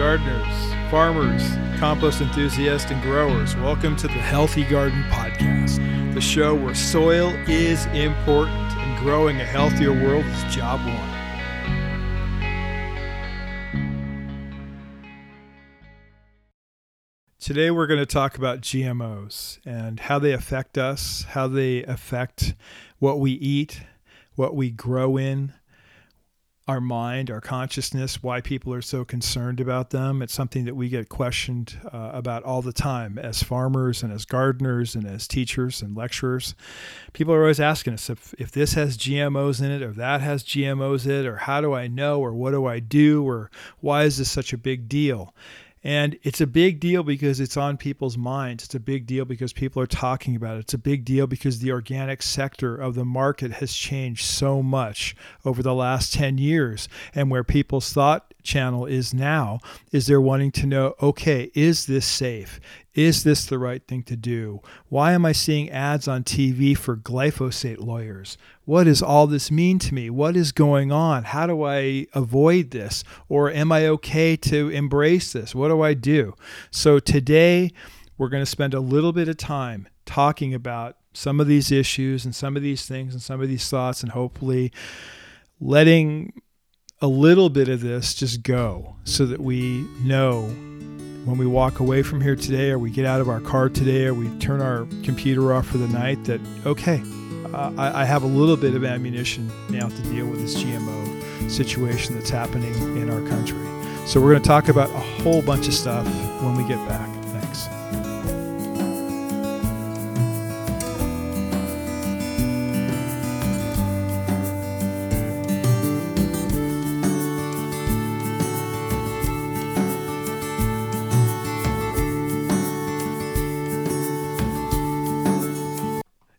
gardeners, farmers, compost enthusiasts, and growers. Welcome to the Healthy Garden Podcast, the show where soil is important and growing a healthier world is job one. Today, we're going to talk about GMOs and how they affect us, how they affect what we eat, what we grow in, our mind, our consciousness, why people are so concerned about them. It's something that we get questioned uh, about all the time as farmers and as gardeners and as teachers and lecturers. People are always asking us if, if this has GMOs in it or that has GMOs in it, or how do I know, or what do I do, or why is this such a big deal? And it's a big deal because it's on people's minds. It's a big deal because people are talking about it. It's a big deal because the organic sector of the market has changed so much over the last 10 years. And where people's thought channel is now is they're wanting to know okay, is this safe? Is this the right thing to do? Why am I seeing ads on TV for glyphosate lawyers? What does all this mean to me? What is going on? How do I avoid this? Or am I okay to embrace this? What do I do? So today, we're going to spend a little bit of time talking about some of these issues and some of these things and some of these thoughts, and hopefully letting a little bit of this just go so that we know when we walk away from here today or we get out of our car today or we turn our computer off for the night that okay uh, I, I, have a little bit of ammunition now to deal with this gmo situation that's happening in our country. So we're going to talk about a whole bunch of stuff when we get back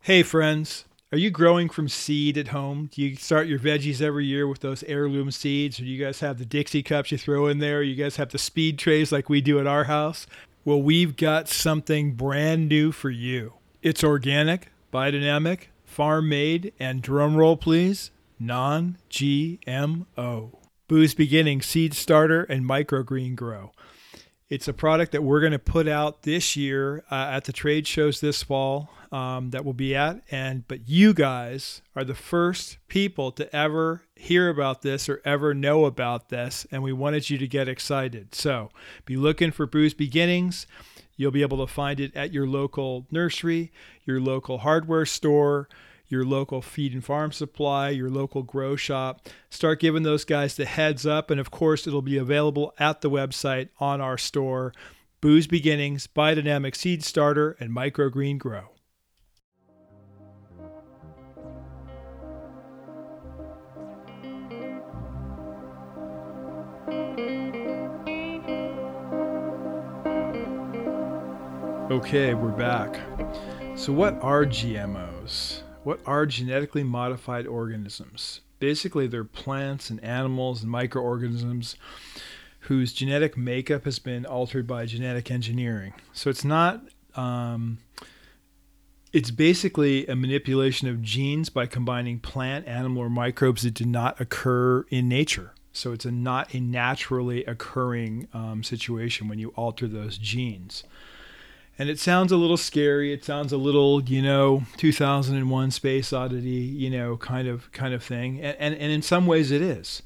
Hey, friends. Are you growing from seed at home? Do you start your veggies every year with those heirloom seeds? Or do you guys have the Dixie cups you throw in there? You guys have the speed trays like we do at our house? Well, we've got something brand new for you. It's organic, biodynamic, farm made, and drumroll please, non GMO. Boo's Beginning Seed Starter and Microgreen Grow. It's a product that we're going to put out this year uh, at the trade shows this fall um, that we'll be at. And but you guys are the first people to ever hear about this or ever know about this, and we wanted you to get excited. So be looking for Boo's Beginnings. You'll be able to find it at your local nursery, your local hardware store your local feed and farm supply, your local grow shop. Start giving those guys the heads up. And of course, it'll be available at the website on our store. Boo's Beginnings, Biodynamic Seed Starter, and Microgreen Grow. Okay, we're back. So, what are GMOs? What are genetically modified organisms? Basically, they're plants and animals and microorganisms whose genetic makeup has been altered by genetic engineering. So it's not. Um, it's basically a manipulation of genes by combining plant, animal, or microbes that did not occur in nature. So it's a not a naturally occurring um, situation when you alter those genes and it sounds a little scary. It sounds a little, you know, 2001 Space Oddity, you know, kind of kind of thing. And and, and in some ways it is.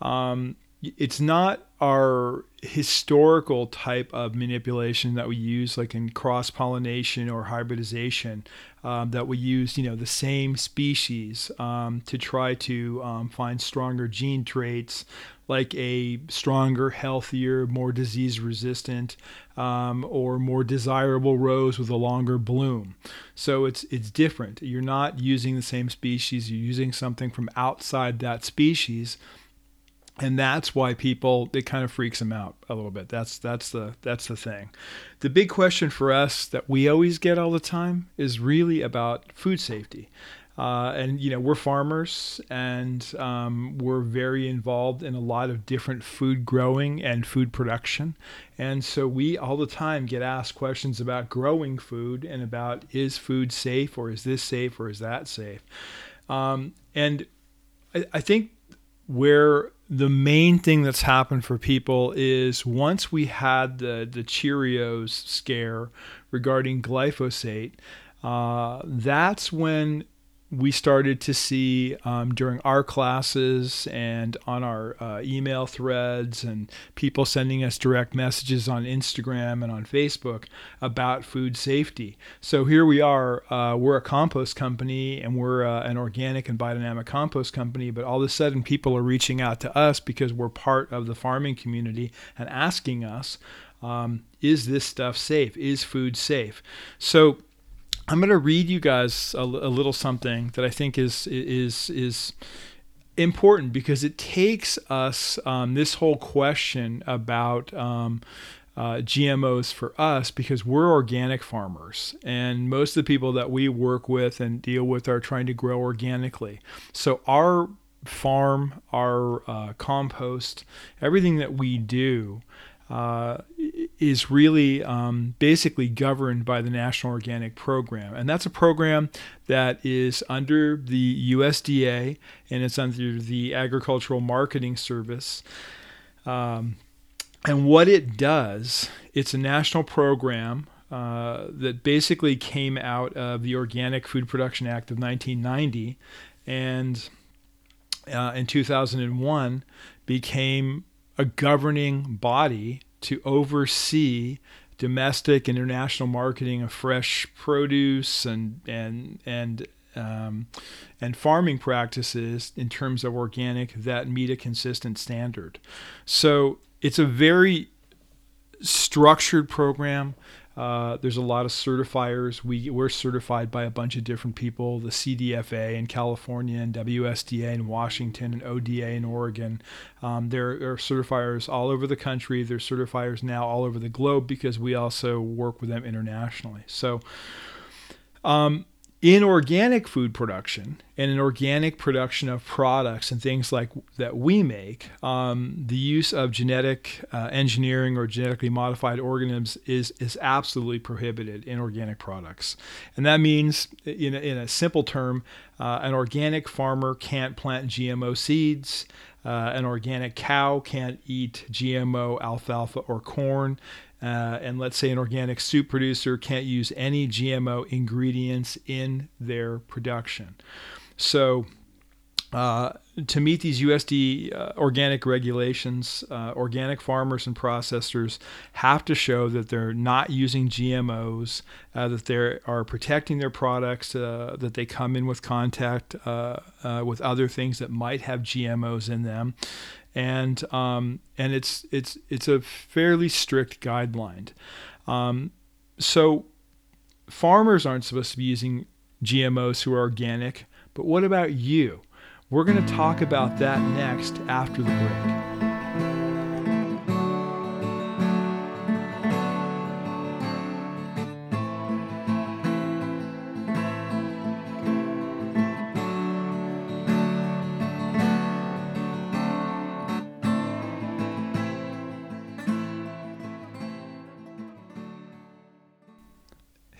Um, it's not our historical type of manipulation that we use, like in cross pollination or hybridization, um, that we use, you know, the same species um, to try to um, find stronger gene traits like a stronger, healthier, more disease resistant, um, or more desirable rose with a longer bloom. So it's it's different. You're not using the same species. You're using something from outside that species, and that's why people it kind of freaks them out a little bit. That's that's the that's the thing. The big question for us that we always get all the time is really about food safety. Uh, and you know we're farmers and um, we're very involved in a lot of different food growing and food production and so we all the time get asked questions about growing food and about is food safe or is this safe or is that safe um, and I, I think where the main thing that's happened for people is once we had the the Cheerios scare regarding glyphosate, uh, that's when we started to see um, during our classes and on our uh, email threads and people sending us direct messages on Instagram and on Facebook about food safety. So here we are, uh, we're a compost company and we're uh, an organic and biodynamic compost company, but all of a sudden people are reaching out to us because we're part of the farming community and asking us, um, is this stuff safe? Is food safe? So I'm going to read you guys a, a, little something that I think is is is important because it takes us um, this whole question about um, uh, GMOs for us because we're organic farmers and most of the people that we work with and deal with are trying to grow organically. So our farm, our uh, compost, everything that we do uh, is really um, basically governed by the National Organic Program. And that's a program that is under the USDA and it's under the Agricultural Marketing Service. Um, and what it does, it's a national program uh, that basically came out of the Organic Food Production Act of 1990 and uh, in 2001 became a governing body to oversee domestic and international marketing of fresh produce and and and um, and farming practices in terms of organic that meet a consistent standard. So it's a very structured program. Uh, there's a lot of certifiers. We, we're certified by a bunch of different people the CDFA in California, and WSDA in Washington, and ODA in Oregon. Um, there are certifiers all over the country. There's certifiers now all over the globe because we also work with them internationally. So, um, in organic food production and in organic production of products and things like that we make, um, the use of genetic uh, engineering or genetically modified organisms is is absolutely prohibited in organic products, and that means, in a, in a simple term, uh, an organic farmer can't plant GMO seeds. Uh, an organic cow can't eat GMO alfalfa or corn. Uh, and let's say an organic soup producer can't use any GMO ingredients in their production. So, uh, to meet these USD uh, organic regulations, uh, organic farmers and processors have to show that they're not using GMOs, uh, that they are protecting their products, uh, that they come in with contact with other things that might have GMOs in them, and um, and it's it's it's a fairly strict guideline. Um, so farmers aren't supposed to be using GMOs who are organic, but what about you? We're going to talk about that next after the break.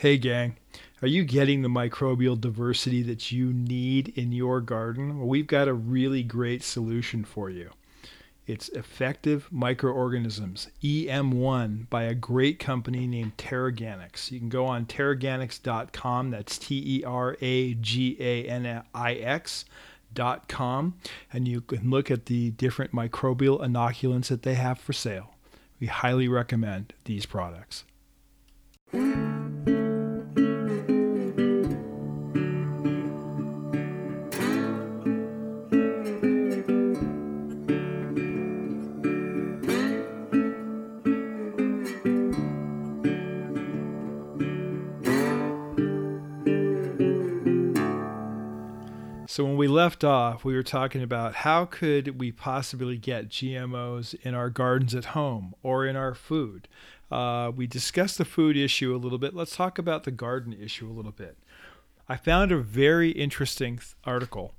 Hey, gang, are you getting the microbial diversity that you need in your garden? Well, we've got a really great solution for you. It's Effective Microorganisms, EM1, by a great company named Teraganix. You can go on teraganix.com, that's T E R A G A N I X.com, and you can look at the different microbial inoculants that they have for sale. We highly recommend these products. Left off, we were talking about how could we possibly get GMOs in our gardens at home or in our food. Uh, we discussed the food issue a little bit. Let's talk about the garden issue a little bit. I found a very interesting article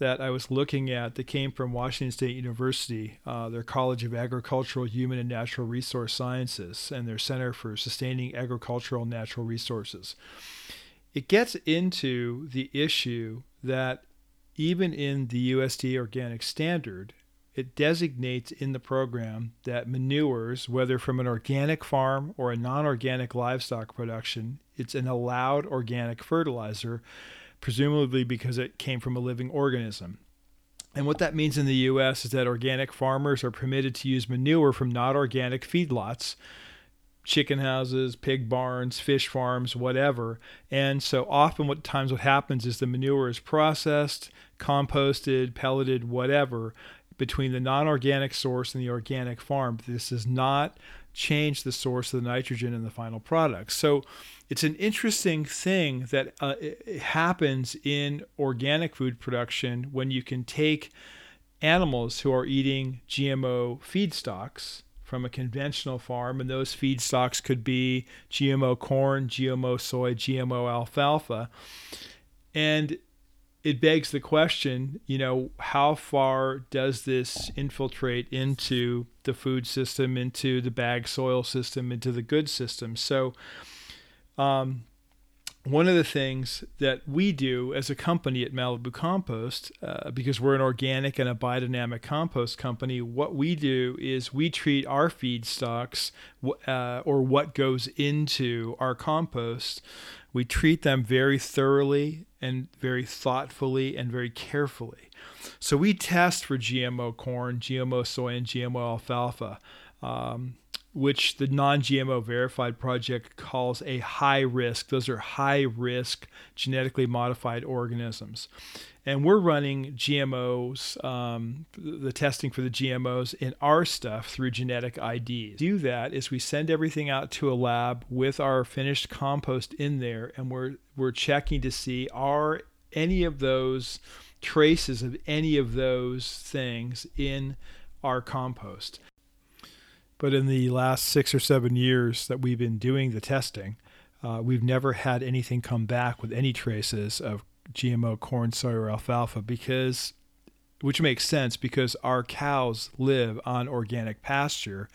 that I was looking at that came from Washington State University, uh, their College of Agricultural, Human, and Natural Resource Sciences, and their Center for Sustaining Agricultural Natural Resources. It gets into the issue that even in the USDA organic standard, it designates in the program that manures, whether from an organic farm or a non organic livestock production, it's an allowed organic fertilizer, presumably because it came from a living organism. And what that means in the US is that organic farmers are permitted to use manure from not organic feedlots, chicken houses, pig barns, fish farms, whatever. And so often what times what happens is the manure is processed, composted, pelleted, whatever between the non-organic source and the organic farm. This does not change the source of the nitrogen in the final product. So it's an interesting thing that uh, happens in organic food production when you can take animals who are eating GMO feedstocks from a conventional farm, and those feedstocks could be GMO corn, GMO soy, GMO alfalfa. And it begs the question, you know, how far does this infiltrate into the food system, into the bag soil system, into the good system? So, um, one of the things that we do as a company at Malibu Compost, uh, because we're an organic and a biodynamic compost company, what we do is we treat our feedstocks uh, or what goes into our compost, we treat them very thoroughly and very thoughtfully and very carefully. So we test for GMO corn, GMO soy, and GMO alfalfa. Um, which the non GMO verified project calls a high risk. Those are high risk genetically modified organisms. And we're running GMOs, um, the testing for the GMOs in our stuff through genetic IDs. Do that is we send everything out to a lab with our finished compost in there, and we're we're checking to see are any of those traces of any of those things in our compost. But in the last six or seven years that we've been doing the testing, uh, we've never had anything come back with any traces of GMO corn, soy, or alfalfa because, which makes sense because our cows live on organic pasture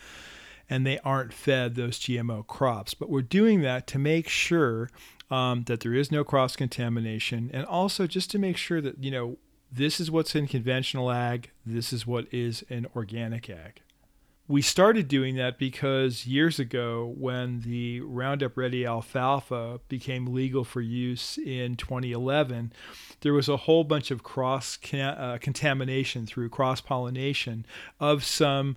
and they aren't fed those GMO crops. But we're doing that to make sure um, that there is no cross contamination and also just to make sure that, you know, this is what's in conventional ag, this is what is in organic ag we started doing that because years ago, when the Roundup Ready alfalfa became legal for use in 2011, there was a whole bunch of cross uh, contamination through cross pollination of some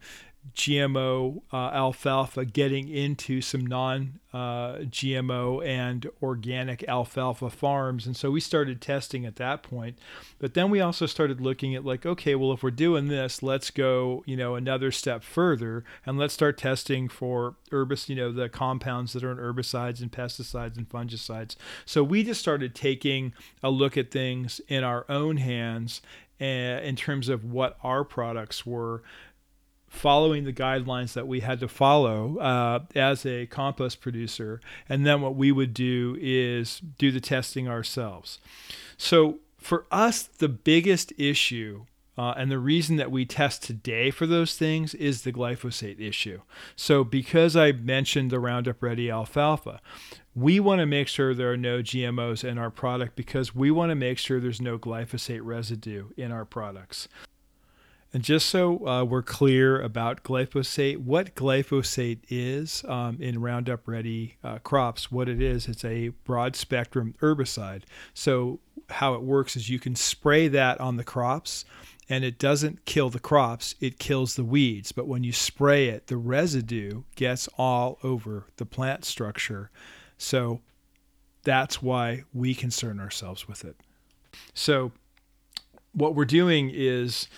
GMO uh, alfalfa getting into some non uh, GMO and organic alfalfa farms. And so we started testing at that point. But then we also started looking at, like, okay, well, if we're doing this, let's go, you know, another step further and let's start testing for herbicides, you know, the compounds that are in herbicides and pesticides and fungicides. So we just started taking a look at things in our own hands eh, in terms of what our products were following the guidelines that we had to follow uh, as a compost producer. And then what we would do is do the testing ourselves. So for us, the biggest issue uh, and the reason that we test today for those things is the glyphosate issue. So, because I mentioned the Roundup Ready alfalfa, we want to make sure there are no GMOs in our product because we want to make sure there's no glyphosate residue in our products. And just so uh, we're clear about glyphosate, what glyphosate is um, in Roundup Ready uh, crops, what it is, it's a broad spectrum herbicide. So, how it works is you can spray that on the crops and it doesn't kill the crops, it kills the weeds. But when you spray it, the residue gets all over the plant structure. So, that's why we concern ourselves with it. So, what we're doing is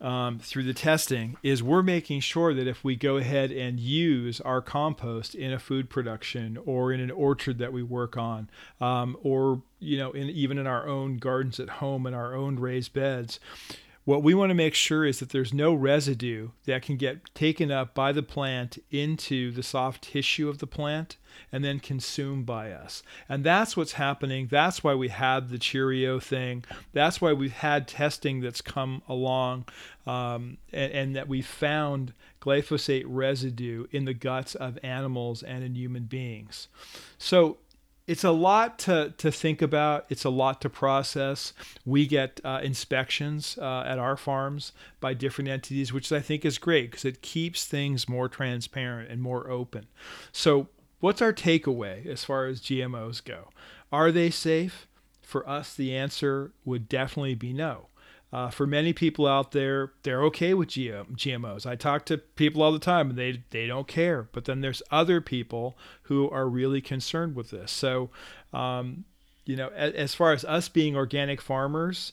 um, through the testing is we're making sure that if we go ahead and use our compost in a food production or in an orchard that we work on, um, or you know, in even in our own gardens at home in our own raised beds, what we want to make sure is that there's no residue that can get taken up by the plant into the soft tissue of the plant and then consumed by us. And that's what's happening. That's why we had the Cheerio thing. That's why we've had testing that's come along um, and, and that we found glyphosate residue in the guts of animals and in human beings. So it's a lot to, to think about. It's a lot to process. We get uh, inspections uh, at our farms by different entities, which I think is great because it keeps things more transparent and more open. So, what's our takeaway as far as GMOs go? Are they safe? For us, the answer would definitely be no. Uh, for many people out there, they're okay with GMOs. I talk to people all the time, and they they don't care. But then there's other people who are really concerned with this. So, um, you know, as, as far as us being organic farmers,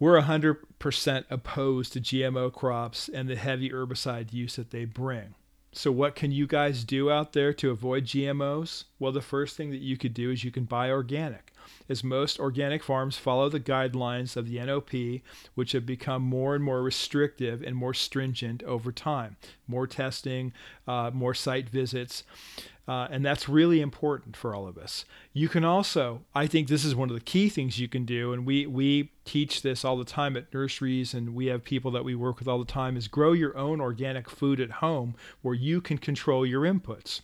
we're 100% opposed to GMO crops and the heavy herbicide use that they bring. So, what can you guys do out there to avoid GMOs? Well, the first thing that you could do is you can buy organic as most organic farms follow the guidelines of the NOP, which have become more and more restrictive and more stringent over time. More testing, uh, more site visits. Uh, and that's really important for all of us. You can also, I think this is one of the key things you can do, and we we teach this all the time at nurseries, and we have people that we work with all the time, is grow your own organic food at home where you can control your inputs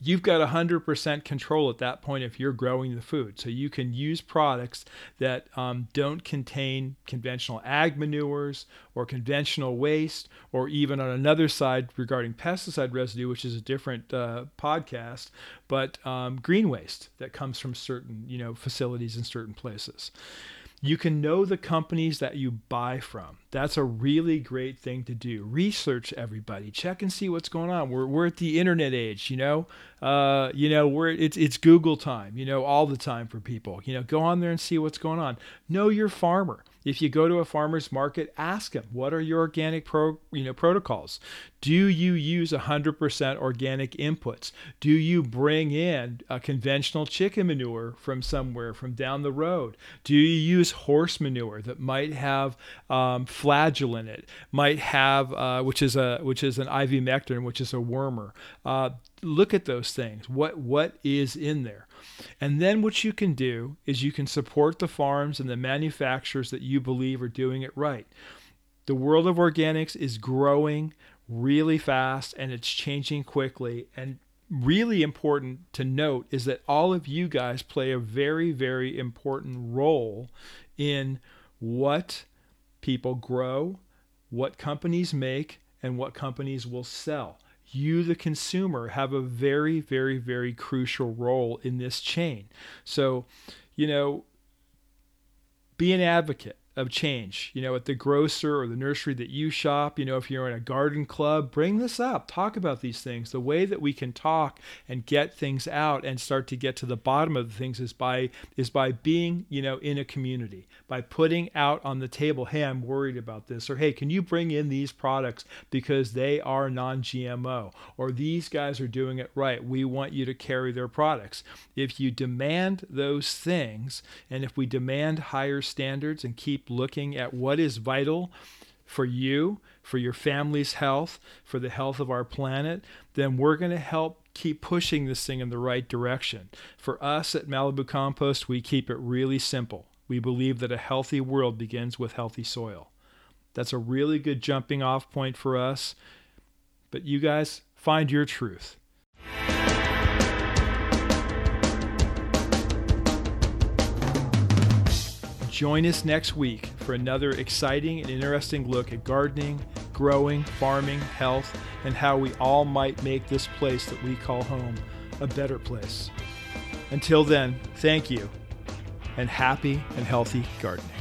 you've got 100% control at that point if you're growing the food. So you can use products that um, don't contain conventional ag manures or conventional waste, or even on another side regarding pesticide residue, which is a different uh, podcast, but um, green waste that comes from certain you know facilities in certain places. You can know the companies that you buy from. That's a really great thing to do. Research everybody. Check and see what's going on. We're, we're at the internet age, you know. Uh, you know, we're it's it's Google time, you know, all the time for people. You know, go on there and see what's going on. Know your farmer. If you go to a farmer's market, ask them, what are your organic pro, you know, protocols? Do you use 100% organic inputs? Do you bring in a conventional chicken manure from somewhere from down the road? Do you use horse manure that might have um, flagell in it, might have uh, which is a which is an ivermectin, which is a wormer? Uh, look at those things. What what is in there? And then what you can do is you can support the farms and the manufacturers that you believe are doing it right. The world of organics is growing really fast and it's changing quickly. And really important to note is that all of you guys play a very, very important role in what people grow, what companies make, and what companies will sell you, the consumer, have a very, very, very crucial role in this chain. So, you know, be an advocate of change. You know, at the grocer or the nursery that you shop, you know, if you're in a garden club, bring this up. Talk about these things. The way that we can talk and get things out and start to get to the bottom of the things is by is by being, you know, in a community, by putting out on the table, hey, I'm worried about this, or hey, can you bring in these products because they are non-GMO, or these guys are doing it right. We want you to carry their products. If you demand those things, and if we demand higher standards and keep keep looking at what is vital for you, for your family's health, for the health of our planet, then we're going to help keep pushing this thing in the right direction. For us at Malibu Compost, we keep it really simple. We believe that a healthy world begins with healthy soil. That's a really good jumping off point for us. But you guys, find your truth. Join us next week for another exciting and interesting look at gardening, growing, farming, health, and how we all might make this place that we call home a better place. Until then, thank you and happy and healthy gardening.